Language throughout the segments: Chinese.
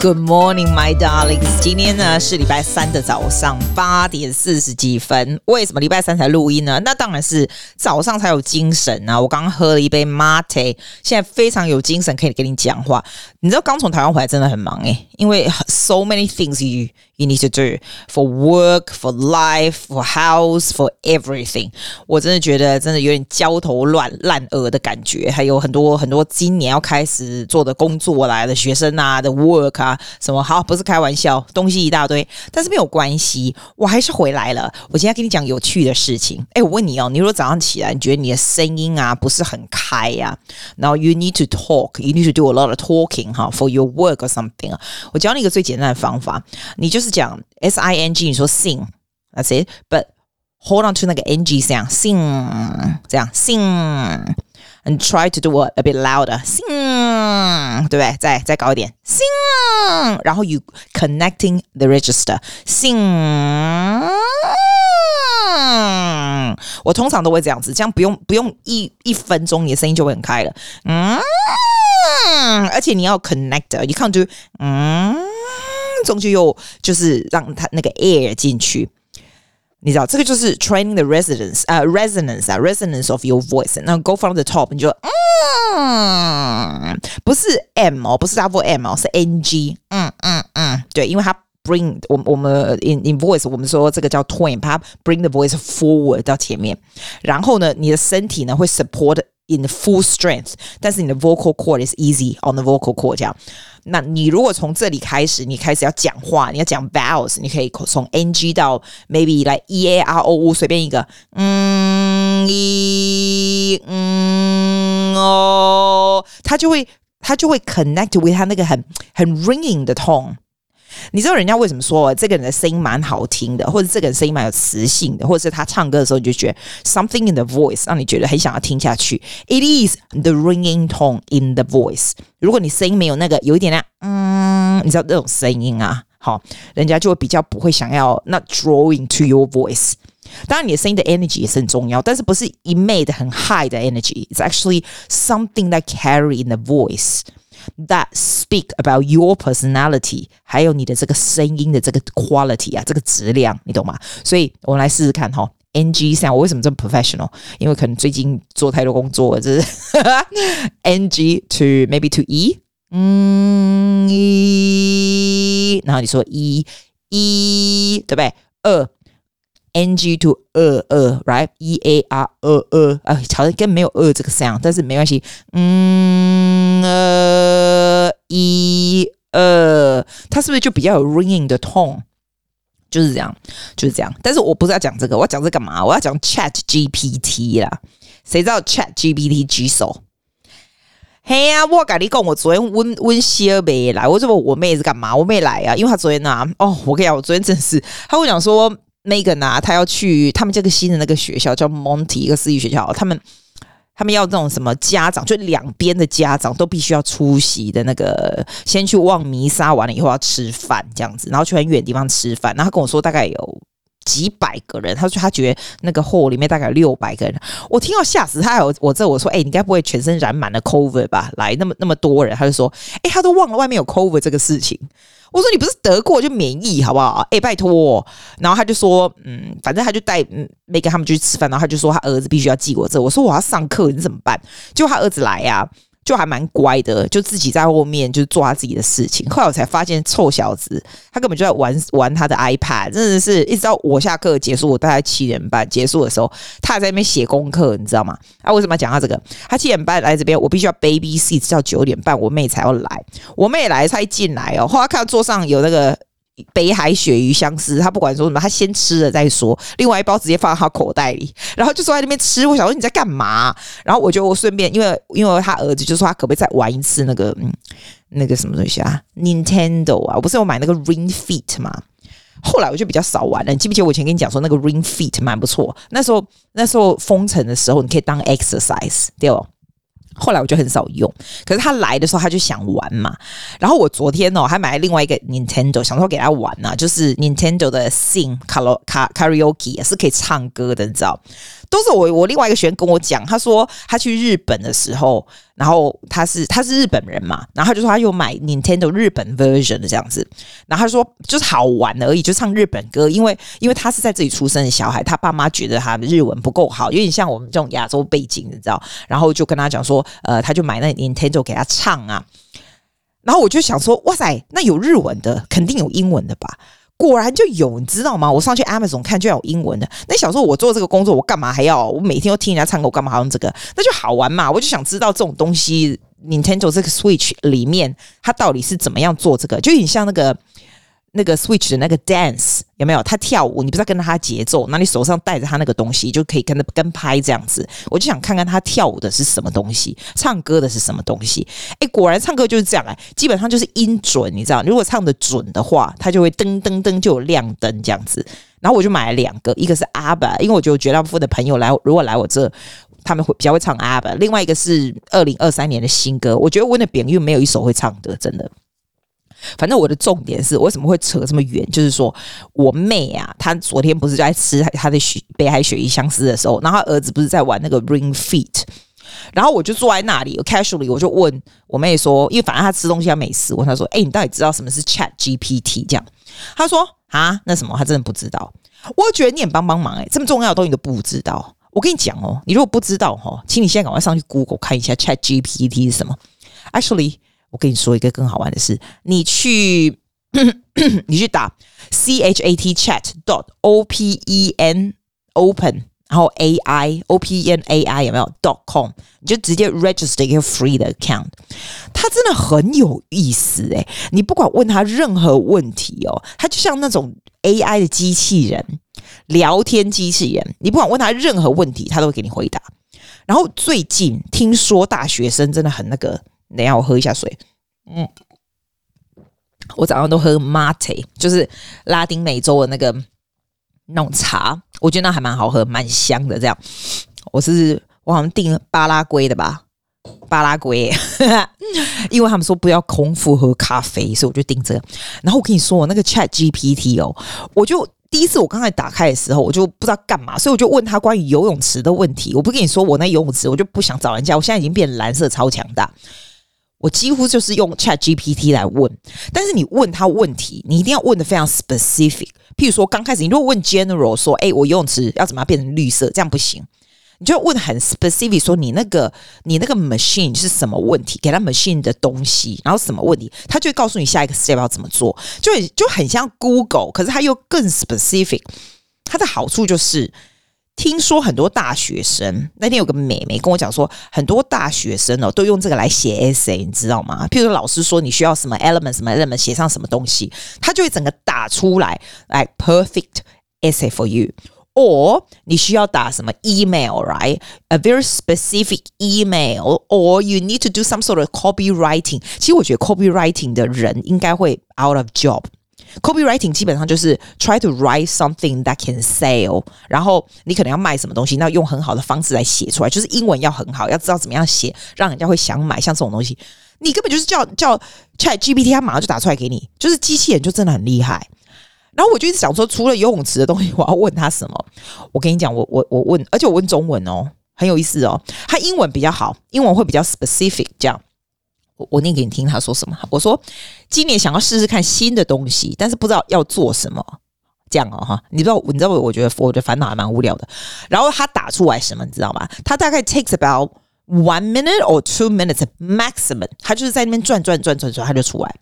Good morning, my darlings。今天呢是礼拜三的早上八点四十几分。为什么礼拜三才录音呢？那当然是早上才有精神啊！我刚刚喝了一杯 mate，现在非常有精神，可以跟你讲话。你知道刚从台湾回来真的很忙诶，因为 so many things you you need to do for work, for life, for house, for everything。我真的觉得真的有点焦头烂烂额的感觉，还有很多很多今年要开始做的工作来的学生啊的 work 啊。啊，什么好？不是开玩笑，东西一大堆，但是没有关系，我还是回来了。我今天跟你讲有趣的事情。哎，我问你哦，你如果早上起来，你觉得你的声音啊不是很开呀、啊？然后 you need to talk，you need to do a lot of talking 哈，for your work or something 啊。我教你一个最简单的方法，你就是讲 s i n g，你说 sing，that's it，but hold on to 那个 n g 这样 sing，这样 sing。And try to do what a bit louder, sing，对不对？再再高一点，sing。然后 you connecting the register, sing。我通常都会这样子，这样不用不用一一分钟，你的声音就会很开了。嗯，而且你要 connect，你 can't do，嗯， 终究又就是让它那个 air 进去。你知道这个就是 training the resonance 啊，resonance 啊，resonance of your voice。那 go from the top，你就嗯，不是 M 哦，不是 double M 哦，是 NG。嗯嗯嗯，对，因为它 bring 我我们 in in voice，我们说这个叫 tone，它 bring the voice forward 到前面。然后呢，你的身体呢会 support in full strength，但是你的 vocal cord is easy on the vocal cord 这样。那你如果从这里开始，你开始要讲话，你要讲 vowels，你可以从 ng 到 maybe 来 e a r o u，随便一个，嗯一嗯哦，它就会它就会 connect with 它那个很很 ringing 的 tone。 你知道人家为什么说这个人的声音蛮好听的，或者这个人声音蛮有磁性的，或者是他唱歌的时候你就觉得 something in the voice 让你觉得很想要听下去。It is the ringing tone in the voice。如果你声音没有那个有一点那嗯，你知道这种声音啊，好，人家就会比较不会想要 not drawing to your voice。当然你的声音的 energy 也是很重要，但是不是一昧的很 high 的 energy。It's actually something that carry in the voice。That speak about your personality，还有你的这个声音的这个 quality 啊，这个质量，你懂吗？所以我们来试试看哈。NG 像我为什么这么 professional？因为可能最近做太多工作了，就是 NG to maybe to E，嗯，E，然后你说 E E 对不对？二。NG to 二二，right？E A R 二二，啊，好像跟没有二这个 sound，但是没关系。嗯， 呃，一二，它是不是就比较有 ringing 的 tone？就是这样，就是这样。但是我不是要讲这个，我要讲这干嘛？我要讲 Chat GPT 啦。谁知道 Chat GPT 举手？嘿呀，我跟你讲，我昨天温温希尔没来，我怎么我妹是干嘛？我妹来啊，因为她昨天啊，哦，我跟你讲，我昨天真是，她会讲说。那个呢，她要去他们这个新的那个学校叫 Monty 一个私立学校，他们他们要这种什么家长，就两边的家长都必须要出席的那个，先去望弥撒完了以后要吃饭这样子，然后去很远的地方吃饭，然后他跟我说大概有几百个人，他说他觉得那个 hall 里面大概有六百个人，我听到吓死他，有我这我说，哎、欸，你该不会全身染满了 COVID 吧？来那么那么多人，他就说，哎、他都忘了外面有 COVID 这个事情。我说你不是得过就免疫好不好？哎、拜托。然后他就说，嗯，反正他就带嗯没跟他们去吃饭，然后他就说他儿子必须要记我这。我说我要上课，你怎么办？就他儿子来呀、就还蛮乖的，就自己在后面就做他自己的事情。后来我才发现，臭小子，他根本就在玩玩他的 iPad，真的是一直到我下课结束，我大概七点半结束的时候，他还在那边写功课，你知道吗？啊，为什么要讲他这个？他七点半来这边，我必须要 baby seat 到九点半，我妹才要来。我妹来，才进来哦，后来看到桌上有那个。北海鳕鱼香丝，他不管说什么，他先吃了再说。另外一包直接放在他口袋里，然后就坐在那边吃。我想说你在干嘛？然后我就顺便，因为因为他儿子就说他可不可以再玩一次那个嗯那个什么东西啊，Nintendo 啊，我不是有买那个 Ring Fit 嘛？后来我就比较少玩了。你记不记得我以前跟你讲说那个 Ring Fit 蛮不错？那时候那时候封城的时候，你可以当 exercise 对哦。后来我就很少用，可是他来的时候他就想玩嘛。然后我昨天哦还买了另外一个 Nintendo，想说给他玩呢、就是 Nintendo 的 Sing Karaoke 也是可以唱歌的，你知道？都是我我另外一个学员跟我讲，他说他去日本的时候，然后他是他是日本人嘛，然后他就说他又买 Nintendo 日本 version 的这样子，然后他说就是好玩而已，就唱日本歌，因为因为他是在这里出生的小孩，他爸妈觉得他的日文不够好，有点像我们这种亚洲背景，你知道，然后就跟他讲说，呃，他就买那 Nintendo 给他唱啊，然后我就想说，哇塞，那有日文的，肯定有英文的吧。果然就有，你知道吗？我上去 Amazon 看就要有英文的。那小时候我做这个工作，我干嘛还要？我每天都听人家唱歌，我干嘛还要用这个？那就好玩嘛！我就想知道这种东西，Nintendo 这个 Switch 里面它到底是怎么样做这个？就有点像那个。那个 Switch 的那个 Dance 有没有？他跳舞，你不是要跟着他节奏，那你手上带着他那个东西，就可以跟着跟拍这样子。我就想看看他跳舞的是什么东西，唱歌的是什么东西。哎，果然唱歌就是这样哎，基本上就是音准，你知道，如果唱得准的话，他就会噔噔噔就亮灯这样子。然后我就买了两个，一个是 ABBA，因为我觉得绝大部分的朋友来，如果来我这，他们会比较会唱 ABBA。另外一个是二零二三年的新歌，我觉得温的扁玉没有一首会唱的，真的。反正我的重点是，为什么会扯这么远？就是说我妹啊，她昨天不是在吃她的雪北海鳕鱼香丝的时候，然后她儿子不是在玩那个 Ring Fit，然后我就坐在那里，casually 我就问我妹说，因为反正她吃东西要美食，问她说：“哎、你到底知道什么是 Chat GPT？” 这样，她说：“啊，那什么？她真的不知道。”我觉得你也帮帮忙哎、这么重要的东西你都不知道。我跟你讲哦，你如果不知道哦，请你现在赶快上去 Google 看一下 Chat GPT 是什么。Actually。我跟你说一个更好玩的事，你去你去打 c h a t chat dot o p e n open，然后 a i o p e n a i 有没有 dot com？你就直接 register 一个 free 的 account，它真的很有意思诶，你不管问他任何问题哦，它就像那种 AI 的机器人，聊天机器人，你不管问他任何问题，他都会给你回答。然后最近听说大学生真的很那个。等一下，我喝一下水。嗯，我早上都喝 mate，就是拉丁美洲的那个那种茶，我觉得那还蛮好喝，蛮香的。这样，我是我好像订巴拉圭的吧，巴拉圭，因为他们说不要空腹喝咖啡，所以我就订这个。然后我跟你说，我那个 Chat GPT 哦，我就。第一次我刚才打开的时候，我就不知道干嘛，所以我就问他关于游泳池的问题。我不跟你说我那游泳池，我就不想找人家。我现在已经变蓝色超强大，我几乎就是用 Chat GPT 来问。但是你问他问题，你一定要问得非常 specific。譬如说刚开始，你如果问 general 说，哎，我游泳池要怎么样变成绿色，这样不行。你就问很 specific，说你那个你那个 machine 是什么问题，给他 machine 的东西，然后什么问题，他就会告诉你下一个 step 要怎么做，就很就很像 Google，可是他又更 specific。它的好处就是，听说很多大学生那天有个妹妹跟我讲说，很多大学生哦都用这个来写 essay，你知道吗？譬如说老师说你需要什么 element 什么 element 写上什么东西，他就会整个打出来，like perfect essay for you。or 你需要打什么 email，right？A very specific email，or you need to do some sort of copywriting。其实我觉得 copywriting 的人应该会 out of job。Copywriting 基本上就是 try to write something that can sell。然后你可能要卖什么东西，那用很好的方式来写出来，就是英文要很好，要知道怎么样写，让人家会想买。像这种东西，你根本就是叫叫 ChatGPT，它马上就打出来给你，就是机器人就真的很厉害。然后我就一直想说，除了游泳池的东西，我要问他什么？我跟你讲，我我我问，而且我问中文哦，很有意思哦。他英文比较好，英文会比较 specific。这样，我念给你听，他说什么？我说今年想要试试看新的东西，但是不知道要做什么。这样哦哈，你知道，你知道，我觉得我的烦恼还蛮无聊的。然后他打出来什么，你知道吗？他大概 takes about one minute or two minutes maximum，他就是在那边转转转转转，他就出来。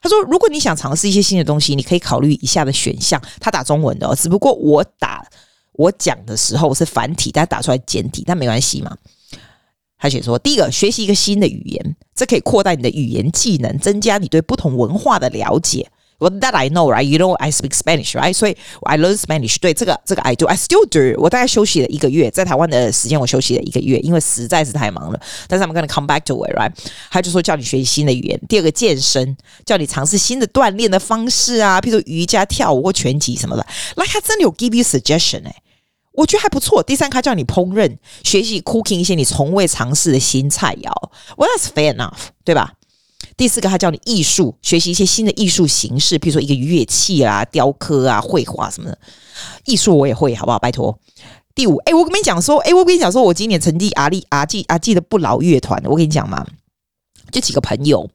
他说：“如果你想尝试一些新的东西，你可以考虑以下的选项。”他打中文的哦，只不过我打我讲的时候是繁体，但打出来简体，但没关系嘛。他写说：“第一个，学习一个新的语言，这可以扩大你的语言技能，增加你对不同文化的了解。” Well, that I know, right? You know, I speak Spanish, right? 所以 I learn Spanish。对，这个这个 I do, I still do。我大概休息了一个月，在台湾的时间我休息了一个月，因为实在是太忙了。但是 I'm gonna come back to it, right? 他就说叫你学习新的语言。第二个健身，叫你尝试新的锻炼的方式啊，譬如瑜伽、跳舞或拳击什么的。Like 他真的有 give you suggestion 哎、欸，我觉得还不错。第三个他叫你烹饪，学习 cooking 一些你从未尝试的新菜肴。Well, that's fair enough，对吧？第四个，他叫你艺术，学习一些新的艺术形式，比如说一个乐器啊、雕刻啊、绘画什么的。艺术我也会，好不好？拜托。第五，哎，我跟你讲说，哎，我跟你讲说，我今年成绩阿力阿记阿记的不老乐团，我跟你讲嘛，就几个朋友。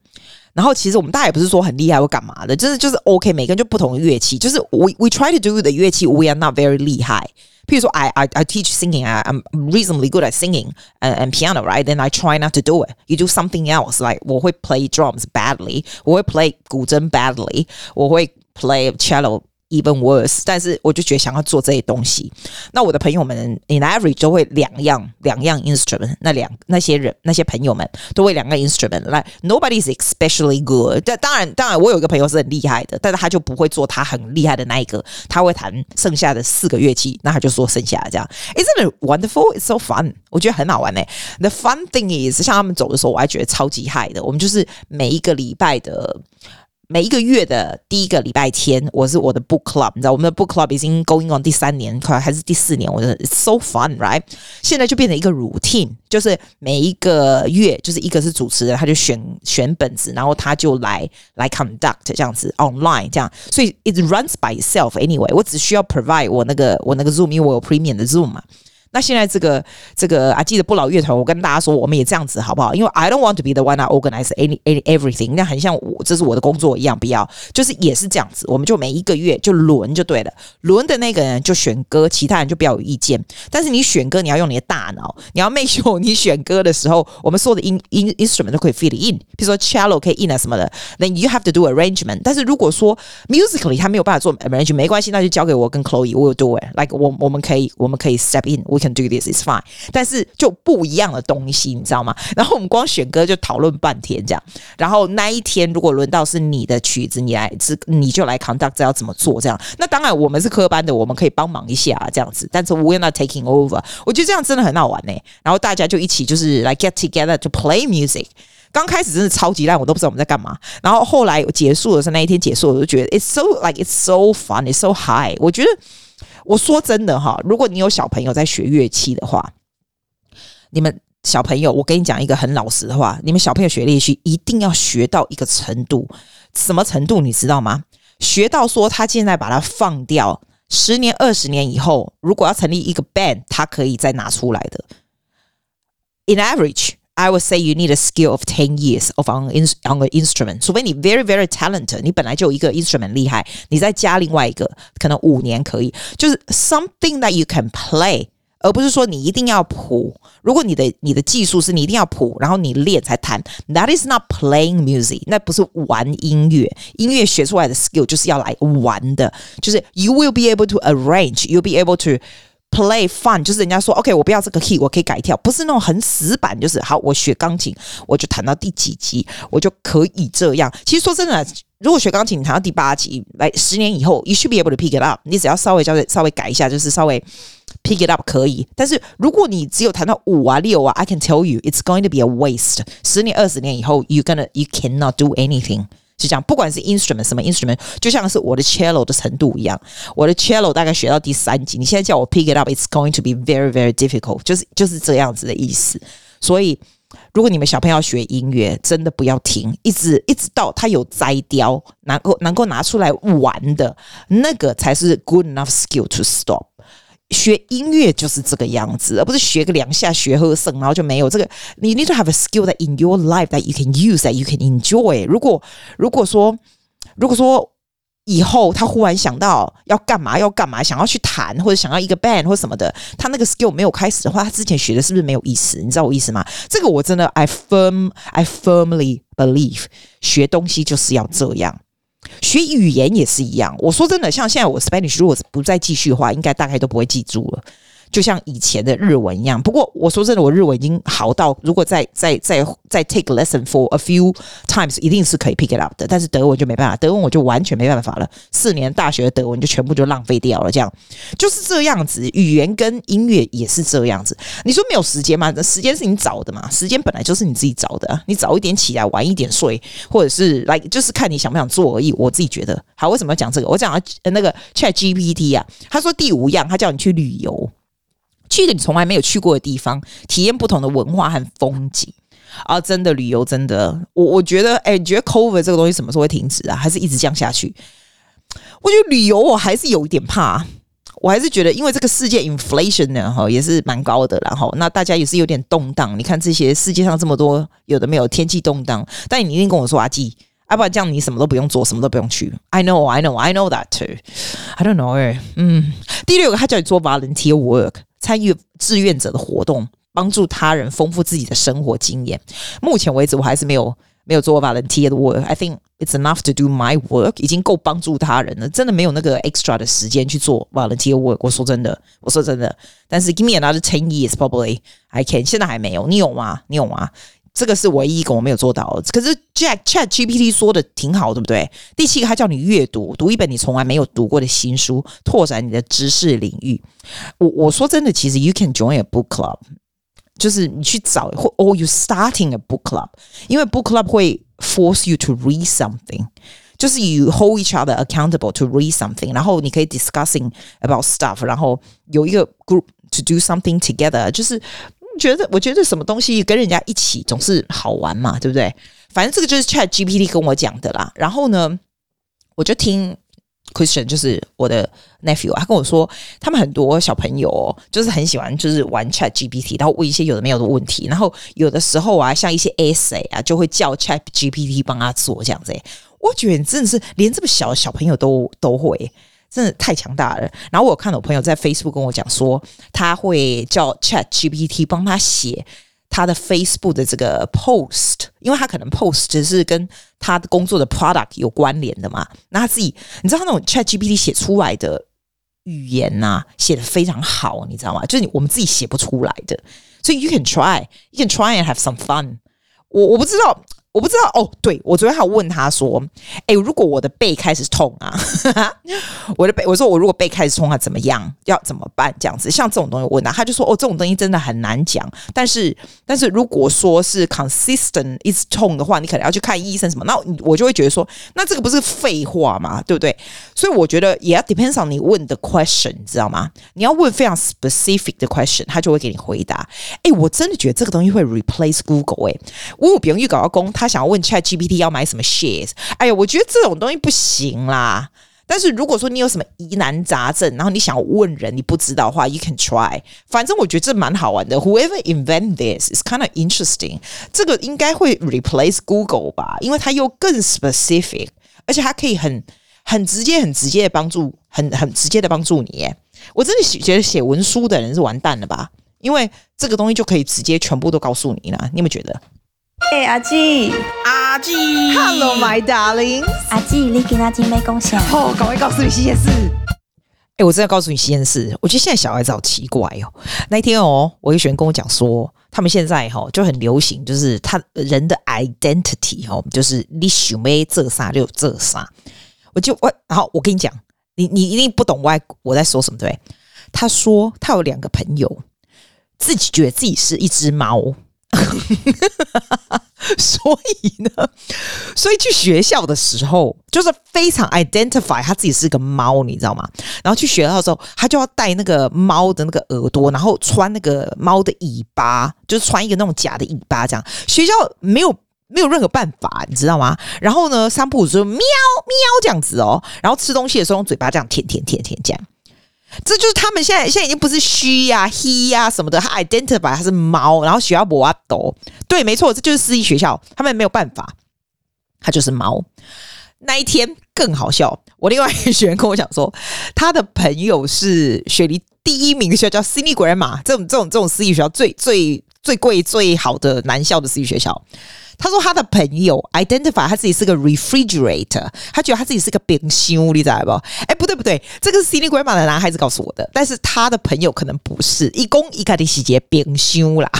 然后其实我们大家也不是说很厉害或干嘛的，就是就是 OK，每个人就不同的乐器，就是 we we try to do the 乐器，we are not very 厉害。譬如说，I I I teach singing, I I'm reasonably good at singing and and piano, right? Then I try not to do it. You do something else, like 我会 play drums badly，我会 play 古筝 badly，我会 play cello。 Even worse，但是我就觉得想要做这些东西。那我的朋友们，in average 都会两样两样 instrument。那两那些人那些朋友们都会两个 instrument。来，nobody is especially good。但当然当然，我有一个朋友是很厉害的，但是他就不会做他很厉害的那一个，他会弹剩下的四个乐器。那他就说剩下的这样，Isn't it wonderful? It's so fun。我觉得很好玩呢。The fun thing is，像他们走的时候，我还觉得超级嗨的。我们就是每一个礼拜的。每一个月的第一个礼拜天，我是我的 book club，你知道我们的 book club 已经 going on 第三年，快还是第四年，我觉得 it's so fun，right？现在就变成一个 routine，就是每一个月就是一个是主持人，他就选选本子，然后他就来来 conduct 这样子 online 这样，所以 it runs by itself anyway。我只需要 provide 我那个我那个 zoom，因为我有 premium 的 zoom 嘛。那现在这个这个啊，记得不老乐团，我跟大家说，我们也这样子好不好？因为 I don't want to be the one to organize any any everything，那很像我这是我的工作一样，不要，就是也是这样子，我们就每一个月就轮就对了，轮的那个人就选歌，其他人就不要有意见。但是你选歌，你要用你的大脑，你要 make sure 你选歌的时候，我们所有的音音 instrument 都可以 fit in，比如说 cello 可以 in 啊什么的，then you have to do arrangement。但是如果说 musically 他没有办法做 arrangement，没关系，那就交给我跟 Chloe，我 will do it，like 我我们可以我们可以 step in，we can do this is fine。但是就不一样的东西，你知道吗？然后我们光选歌就讨论半天这样。然后那一天如果轮到是你的曲子，你来，你就来 conduct 要怎么做这样。那当然我们是科班的，我们可以帮忙一下啊这样子。但是 we're not taking over。我觉得这样真的很好玩呢。然后大家就一起就是来 get together to play music。刚开始真的超级烂，我都不知道我们在干嘛。然后后来结束的时候，那一天结束，我就觉得 it's so like it's so fun, it's so high。我觉得。我说真的哈，如果你有小朋友在学乐器的话，你们小朋友，我跟你讲一个很老实的话，你们小朋友学乐器一定要学到一个程度，什么程度你知道吗？学到说他现在把它放掉，十年、二十年以后，如果要成立一个 band，他可以再拿出来的。In average。I would say you need a skill of ten years of on on an instrument。除非你 very very talented，你本来就有一个 instrument 厉害，你再加另外一个，可能五年可以。就是 something that you can play，而不是说你一定要谱。如果你的你的技术是你一定要谱，然后你练才弹，that is not playing music，那不是玩音乐。音乐学出来的 skill 就是要来玩的，就是 you will be able to arrange，you'll be able to。 Play fun 就是人家说 OK，我不要这个 key，我可以改跳，不是那种很死板。就是好，我学钢琴，我就弹到第几级，我就可以这样。其实说真的，如果学钢琴弹到第八级，来十年以后，you should be able to pick it up。你只要稍微稍微稍微改一下，就是稍微 pick it up 可以。但是如果你只有弹到五啊六啊，I can tell you it's going to be a waste。十年二十年以后，you gonna you cannot do anything。就这样，不管是 instrument 什么 instrument，就像是我的 cello 的程度一样，我的 cello 大概学到第三级，你现在叫我 pick it up，it's going to be very very difficult，就是就是这样子的意思。所以，如果你们小朋友要学音乐，真的不要停，一直一直到他有摘雕，能够能够拿出来玩的那个才是 good enough skill to stop。学音乐就是这个样子，而不是学个两下学和声，然后就没有这个。你 need to have a skill that in your life that you can use that you can enjoy。如果如果说如果说以后他忽然想到要干嘛要干嘛，想要去弹或者想要一个 band 或什么的，他那个 skill 没有开始的话，他之前学的是不是没有意思？你知道我意思吗？这个我真的 I firm I firmly believe 学东西就是要这样。学语言也是一样。我说真的，像现在我 Spanish 如果不再继续的话，应该大概都不会记住了。就像以前的日文一样，不过我说真的，我日文已经好到，如果再再再再 take lesson for a few times，一定是可以 pick it up 的。但是德文就没办法，德文我就完全没办法了。四年大学的德文就全部就浪费掉了，这样就是这样子。语言跟音乐也是这样子。你说没有时间吗？时间是你找的嘛？时间本来就是你自己找的。你早一点起来，晚一点睡，或者是来就是看你想不想做而已。我自己觉得，好，为什么要讲这个？我讲那个 Chat GPT 啊，他说第五样，他叫你去旅游。去一个你从来没有去过的地方，体验不同的文化和风景啊！真的旅游，真的，我我觉得，哎，你觉得 COVID 这个东西什么时候会停止啊？还是一直降下去？我觉得旅游我还是有一点怕。我还是觉得，因为这个世界 inflation 呢，哈，也是蛮高的，然后那大家也是有点动荡。你看这些世界上这么多有的没有天气动荡，但你一定跟我说阿季，要、啊、不然这样你什么都不用做，什么都不用去。I know, I know, I know that too. I don't know. 嗯，第六个他叫你做 volunteer work，参与志愿者的活动，帮助他人丰富自己的生活经验。目前为止，我还是没有。没有做 volunteer 的 work，I think it's enough to do my work，已经够帮助他人了。真的没有那个 extra 的时间去做 volunteer work。我说真的，我说真的。但是 give me another ten years probably I can。现在还没有，你有吗？你有吗？这个是唯一一个我没有做到。可是 Jack Chat GPT 说的挺好，对不对？第七个，他叫你阅读，读一本你从来没有读过的新书，拓展你的知识领域。我我说真的，其实 you can join a book club。就是你去找或 or you starting a book club，因为 book club 会 force you to read something，就是 you hold each other accountable to read something，然后你可以 discussing about stuff，然后有一个 group to do something together，就是觉得我觉得什么东西跟人家一起总是好玩嘛，对不对？反正这个就是 Chat GPT 跟我讲的啦。然后呢，我就听。Christian 就是我的 nephew，他跟我说，他们很多小朋友就是很喜欢，就是玩 Chat GPT，然后问一些有的没有的问题，然后有的时候啊，像一些 essay 啊，就会叫 Chat GPT 帮他做这样子。我觉得你真的是连这么小的小朋友都都会，真的太强大了。然后我看到我朋友在 Facebook 跟我讲说，他会叫 Chat GPT 帮他写。他的 Facebook 的这个 post，因为他可能 post 只是跟他的工作的 product 有关联的嘛，那他自己，你知道他那种 ChatGPT 写出来的语言呐、啊，写得非常好，你知道吗？就是我们自己写不出来的，所以 you can try，you can try and have some fun。我我不知道。我不知道哦，对，我昨天还问他说，诶，如果我的背开始痛啊，我的背，我说我如果背开始痛啊，怎么样？要怎么办？这样子，像这种东西问他，他就说，哦，这种东西真的很难讲。但是，但是如果说是 consistent 一直痛的话，你可能要去看医生什么。那我就会觉得说，那这个不是废话吗？对不对？所以我觉得也要 depends on 你问的 question，你知道吗？你要问非常 specific 的 question，他就会给你回答。诶，我真的觉得这个东西会 replace Google。诶，我有别人预告要攻他。他想要问 Chat GPT 要买什么 shares？哎呀，我觉得这种东西不行啦。但是如果说你有什么疑难杂症，然后你想问人，你不知道的话，you can try。反正我觉得这蛮好玩的。Whoever invent this is kind of interesting。这个应该会 replace Google 吧？因为它又更 specific，而且它可以很很直接、很直接的帮助，很很直接的帮助你。我真的觉得写文书的人是完蛋了吧？因为这个东西就可以直接全部都告诉你了。你有没有觉得？哎、欸，阿季，阿季，Hello my darling，阿季，你给阿金没贡献哦，赶快告诉你新鲜事。哎、欸，我真的告诉你新鲜事。我觉得现在小孩子好奇怪哦。那一天哦，我有学员跟我讲说，他们现在哈、哦、就很流行，就是他人的 identity 哦，就是你想要这啥就这啥。我就我，然后我跟你讲，你你一定不懂我我在说什么对？他说他有两个朋友，自己觉得自己是一只猫。所以呢，所以去学校的时候，就是非常 identify 他自己是个猫，你知道吗？然后去学校的时候，他就要戴那个猫的那个耳朵，然后穿那个猫的尾巴，就是穿一个那种假的尾巴，这样学校没有没有任何办法，你知道吗？然后呢，三步就喵喵这样子哦，然后吃东西的时候用嘴巴这样舔舔舔舔这样。这就是他们现在现在已经不是 she 呀、he 呀什么的，他 identify 他是猫，然后学校不阿斗，对，没错，这就是私立学校，他们没有办法，他就是猫。那一天更好笑，我另外一个学员跟我讲说，他的朋友是雪梨第一名的学校叫 Sydney Grammar，这种这种这种私立学校最最最贵最好的男校的私立学校。他说他的朋友 identify 他自己是个 refrigerator，他觉得他自己是个冰箱，你知道不？哎，不对不对，这个是 Cinegrammer 的男孩子告诉我的，但是他的朋友可能不是，一公一个的细节冰箱啦。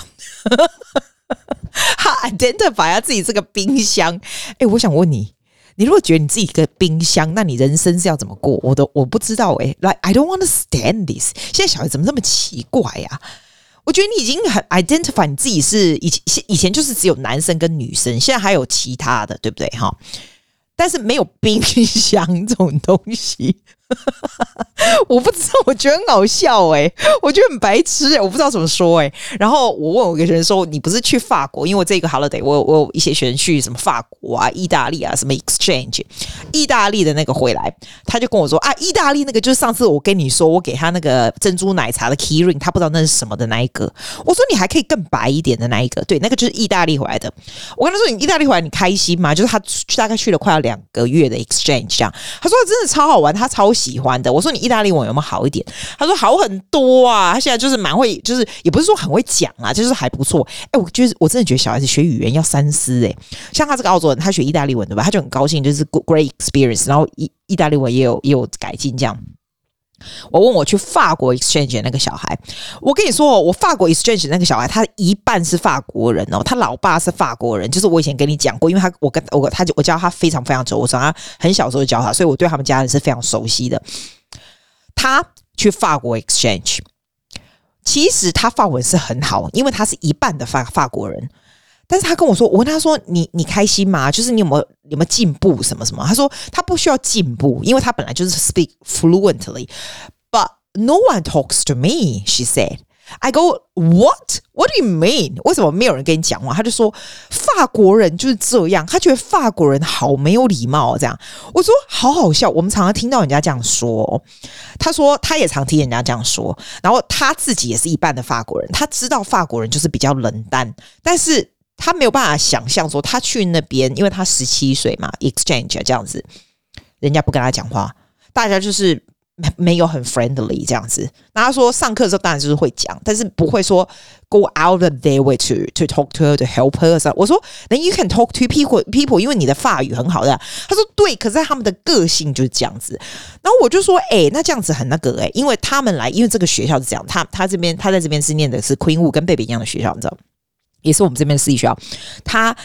他 identify 他自己是个冰箱。哎，我想问你，你如果觉得你自己一个冰箱，那你人生是要怎么过？我都我不知道哎。Like I don't understand this。现在小孩怎么这么奇怪呀、我觉得你已经很 identify 你自己是以前以前就是只有男生跟女生，现在还有其他的，对不对哈？但是没有冰箱这种东西，我不知道，我觉得很好笑哎、我觉得很白痴哎、我不知道怎么说哎、然后我问我一个人说：“你不是去法国？因为这个 holiday，我我有一些学生去什么法国啊、意大利啊，什么 exchange。意大利的那个回来，他就跟我说啊，意大利那个就是上次我跟你说，我给他那个珍珠奶茶的 key ring，他不知道那是什么的那一个。我说你还可以更白一点的那一个，对，那个就是意大利回来的。我跟他说你意大利回来你开心吗？就是他大概去了快要两个月的 exchange，这样。他说真的超好玩，他超喜喜欢的。我说你意大利文有没有好一点？他说好很多啊，他现在就是蛮会，就是也不是说很会讲啊，就是还不错。哎，我觉得我真的觉得小孩子学语言要三思哎、像他这个澳洲人，他学意大利文对吧？他就很高兴，就是 great experience，然后意意大利文也有也有改进这样。我问我去法国 exchange 那个小孩，我跟你说哦，我法国 exchange 那个小孩，他一半是法国人哦，他老爸是法国人，就是我以前跟你讲过，因为他我跟我他就我教他非常非常久，我从他很小时候就教他，所以我对他们家人是非常熟悉的。他去法国 exchange，其实他法文是很好，因为他是一半的法法国人。但是他跟我说，我问他说：“你你开心吗？就是你有没有有没有进步什么什么？”他说：“他不需要进步，因为他本来就是 speak fluently。But no one talks to me,” she said. I go, what? What do you mean? 为什么没有人跟你讲话？他就说法国人就是这样，他觉得法国人好没有礼貌。这样，我说好好笑。我们常常听到人家这样说。他说他也常听人家这样说，然后他自己也是一半的法国人，他知道法国人就是比较冷淡，但是他没有办法想象说他去那边，因为他十七岁嘛，exchange 这样子，人家不跟他讲话，大家就是。没有很 friendly 这样子，那他说上课的时候当然就是会讲，但是不会说 go out of their way to to talk to her to help her。我说 then you can talk to people people，因为你的法语很好的。他说对，可是他们的个性就是这样子。然后我就说，哎，那这样子很那个哎，因为他们来，因为这个学校是这样，他他这边他在这边是念的是 Queenwood 跟贝比一样的学校，你知道，也是我们这边的私立学校，他。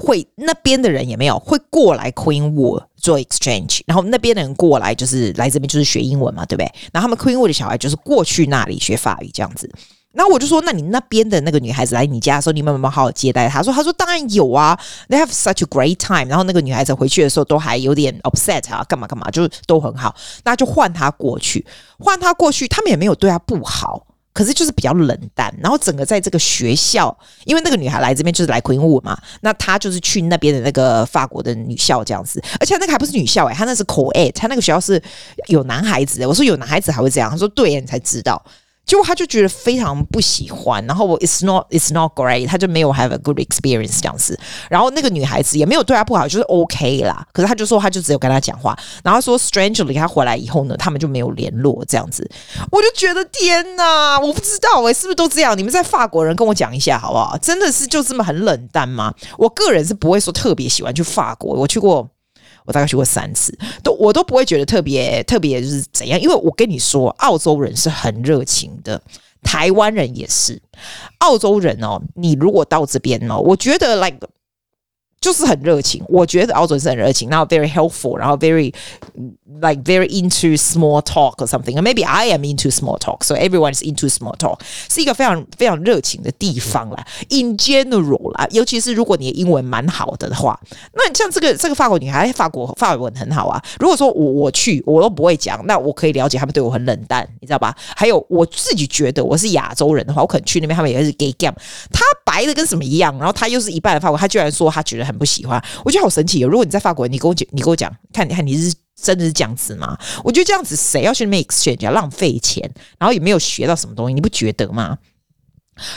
会那边的人也没有会过来 Queenwood 做 exchange，然后那边的人过来就是来这边就是学英文嘛，对不对？然后他们 Queenwood 的小孩就是过去那里学法语这样子。然后我就说，那你那边的那个女孩子来你家的时候，你们有没有好好接待她？说，她说当然有啊，They have such a great time。然后那个女孩子回去的时候都还有点 upset 啊，干嘛干嘛，就是都很好。那就换她过去，换她过去，他们也没有对她不好。可是就是比较冷淡，然后整个在这个学校，因为那个女孩来这边就是来 Queenwood 嘛，那她就是去那边的那个法国的女校这样子，而且那个还不是女校诶、她那是 co-ed，她那个学校是有男孩子的。我说有男孩子还会这样，她说对，你才知道。结果他就觉得非常不喜欢，然后我 it's not it's not great，他就没有 have a good experience 这样子。然后那个女孩子也没有对他不好，就是 OK 啦。可是他就说他就只有跟他讲话，然后说 strangely 他回来以后呢，他们就没有联络这样子。我就觉得天哪，我不知道哎，是不是都这样？你们在法国人跟我讲一下好不好？真的是就这么很冷淡吗？我个人是不会说特别喜欢去法国，我去过。我大概去过三次，都我都不会觉得特别特别就是怎样，因为我跟你说，澳洲人是很热情的，台湾人也是，澳洲人哦，你如果到这边哦，我觉得 like 就是很热情，我觉得澳洲人是很热情，然后 very helpful，然后 very。Like very into small talk or something. Maybe I am into small talk, so everyone is into small talk. 是一个非常非常热情的地方啦。In general 啦，尤其是如果你的英文蛮好的的话，那像这个这个法国女孩，法国法文很好啊。如果说我我去我都不会讲，那我可以了解他们对我很冷淡，你知道吧？还有我自己觉得我是亚洲人的话，我可能去那边他们也是 gay gam。他白的跟什么一样，然后他又是一半的法国，他居然说他觉得很不喜欢，我觉得好神奇哦。如果你在法国，你跟我讲，你跟我讲，看你看你是。真的是这样子吗？我觉得这样子谁要去 make exchange 要浪费钱，然后也没有学到什么东西，你不觉得吗？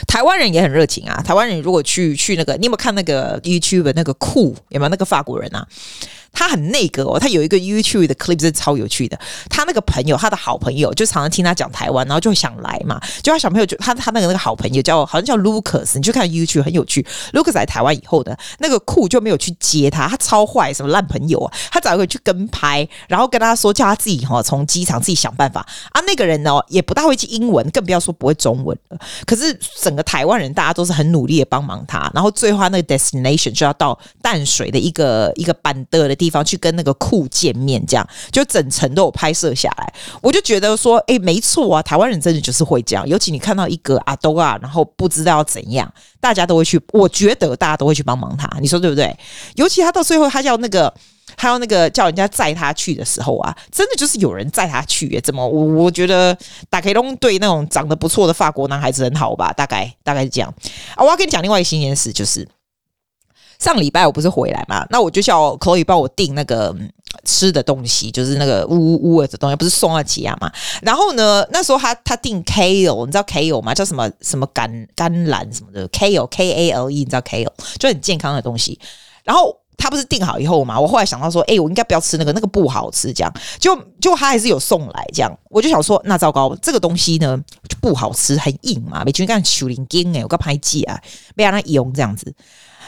台湾人也很热情啊！台湾人如果去去那个，你有没有看那个 YouTube 的那个酷？有没有那个法国人啊？他很那个哦，他有一个 YouTube 的 clip 是超有趣的。他那个朋友，他的好朋友就常常听他讲台湾，然后就会想来嘛。就他小朋友就他他那个那个好朋友叫好像叫 Lucas，你去看 YouTube 很有趣。Lucas 来台湾以后呢，那个酷就没有去接他，他超坏，什么烂朋友啊！他找一个去跟拍，然后跟他说叫他自己哈从机场自己想办法啊。那个人呢也不大会记英文，更不要说不会中文了。可是整个台湾人大家都是很努力的帮忙他，然后最后他那个 destination 就要到淡水的一个一个板的的。地方去跟那个库见面，这样就整层都有拍摄下来。我就觉得说，哎，没错啊，台湾人真的就是会这样。尤其你看到一个阿兜啊，然后不知道要怎样，大家都会去。我觉得大家都会去帮忙他，你说对不对？尤其他到最后，他叫那个。还有那个叫人家载他去的时候啊，真的就是有人载他去耶？怎么？我我觉得大概都对那种长得不错的法国男孩子很好吧？大概大概是这样啊。我要跟你讲另外一个新鲜事，就是上礼拜我不是回来嘛，那我就叫 Chloe 帮我订那个吃的东西，就是那个乌乌乌的东西，不是送到家嘛？然后呢，那时候他他订 kale，你知道 kale 吗？叫什么什么甘甘蓝什么的 kale K A L E，你知道 kale 就很健康的东西，然后。他不是订好以后嘛？我后来想到说，哎、我应该不要吃那个，那个不好吃。这样就就他还是有送来，这样我就想说，那糟糕，这个东西呢就不好吃，很硬嘛，没去干树林根哎，我刚拍记啊，没让他用这样子。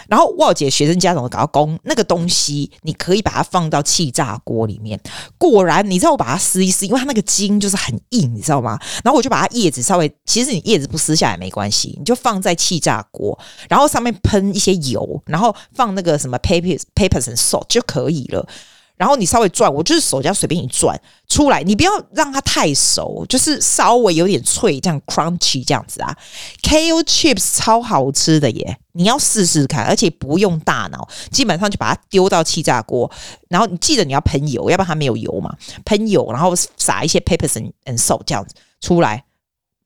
然后我姐学生家长搞到工，那个东西你可以把它放到气炸锅里面。果然，你知道我把它撕一撕，因为它那个筋就是很硬，你知道吗？然后我就把它叶子稍微，其实你叶子不撕下来没关系，你就放在气炸锅，然后上面喷一些油，然后放那个什么 paper peppers and salt 就可以了。然后你稍微转，我就是手这样随便一转出来，你不要让它太熟，就是稍微有点脆，这样 crunchy 这样子啊。Kale chips 超好吃的耶，你要试试看，而且不用大脑，基本上就把它丢到气炸锅，然后你记得你要喷油，要不然它没有油嘛，喷油，然后撒一些 peppers and salt 这样子出来。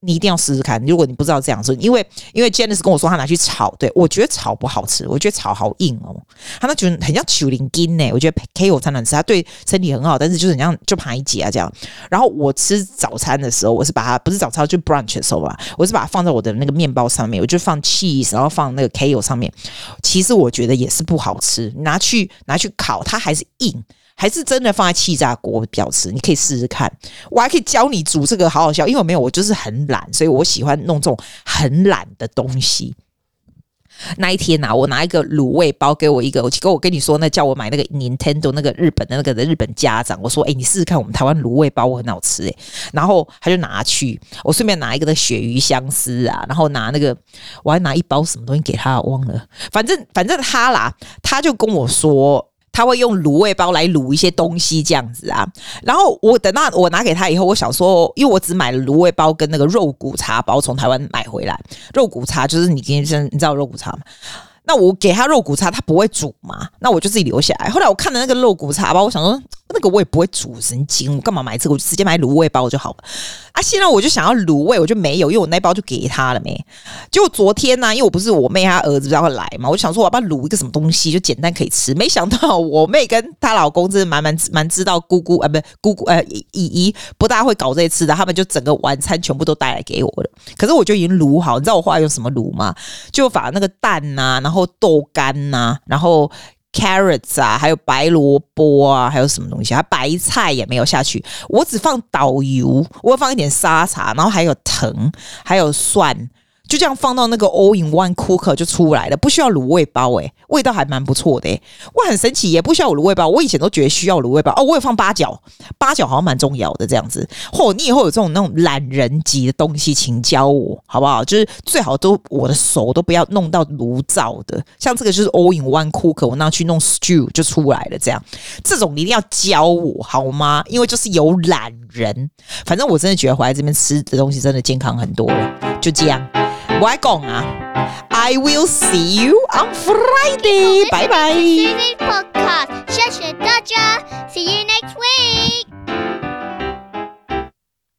你一定要试试看，如果你不知道这样做，因为因为 Janice 跟我说他拿去炒，对，我觉得炒不好吃，我觉得炒好硬哦，他那觉得很像树林根呢，我觉得 Kale 才能吃，它对身体很好，但是就是很像就排解啊这样。然后我吃早餐的时候，我是把它不是早餐就 brunch 的时候吧，我是把它放在我的那个面包上面，我就放 cheese，然后放那个 Kale 上面，其实我觉得也是不好吃，拿去拿去烤，它还是硬。还是真的放在气炸锅比较吃，你可以试试看。我还可以教你煮这个，好好笑。因为我没有，我就是很懒，所以我喜欢弄这种很懒的东西。那一天呐、啊，我拿一个卤味包给我一个，我跟我跟你说，那叫我买那个 Nintendo 那个日本的那个的日本家长，我说，哎、你试试看，我们台湾卤味包我很好吃哎。然后他就拿去，我顺便拿一个的鳕鱼香丝啊，然后拿那个，我还拿一包什么东西给他，忘了。反正反正他啦，他就跟我说。他会用卤味包来卤一些东西，这样子啊。然后我等到我拿给他以后，我想说，因为我只买了卤味包跟那个肉骨茶包，从台湾买回来。肉骨茶就是你今天你知道肉骨茶吗？那我给他肉骨茶，他不会煮嘛？那我就自己留下来。后来我看了那个肉骨茶包，我想说。那个我也不会煮，神经！我干嘛买这个？我就直接买卤味包就好了。啊，现在我就想要卤味，我就没有，因为我那包就给他了没。就昨天呢、啊，因为我不是我妹她儿子要来嘛，我想说我要不要卤一个什么东西，就简单可以吃。没想到我妹跟她老公真的蛮蛮蛮知道姑姑啊，不是姑姑呃姨姨不大会搞这些吃的，他们就整个晚餐全部都带来给我了。可是我就已经卤好，你知道我后来用什么卤吗？就把那个蛋呐、啊，然后豆干呐、啊，然后。carrots 啊，还有白萝卜啊，还有什么东西啊？白菜也没有下去，我只放导油，我会放一点沙茶，然后还有藤，还有蒜。就这样放到那个 all in one cooker 就出来了，不需要卤味包诶、味道还蛮不错的诶、欸，哇，很神奇也不需要卤味包，我以前都觉得需要卤味包哦，我有放八角，八角好像蛮重要的这样子。嚯，你以后有这种那种懒人级的东西，请教我好不好？就是最好都我的手都不要弄到炉灶的，像这个就是 all in one cooker，我拿去弄 stew 就出来了，这样这种你一定要教我好吗？因为就是有懒人，反正我真的觉得回来这边吃的东西真的健康很多了，就这样。我爱讲啊，I will see you on Friday，拜拜。谢谢大家，See you next week。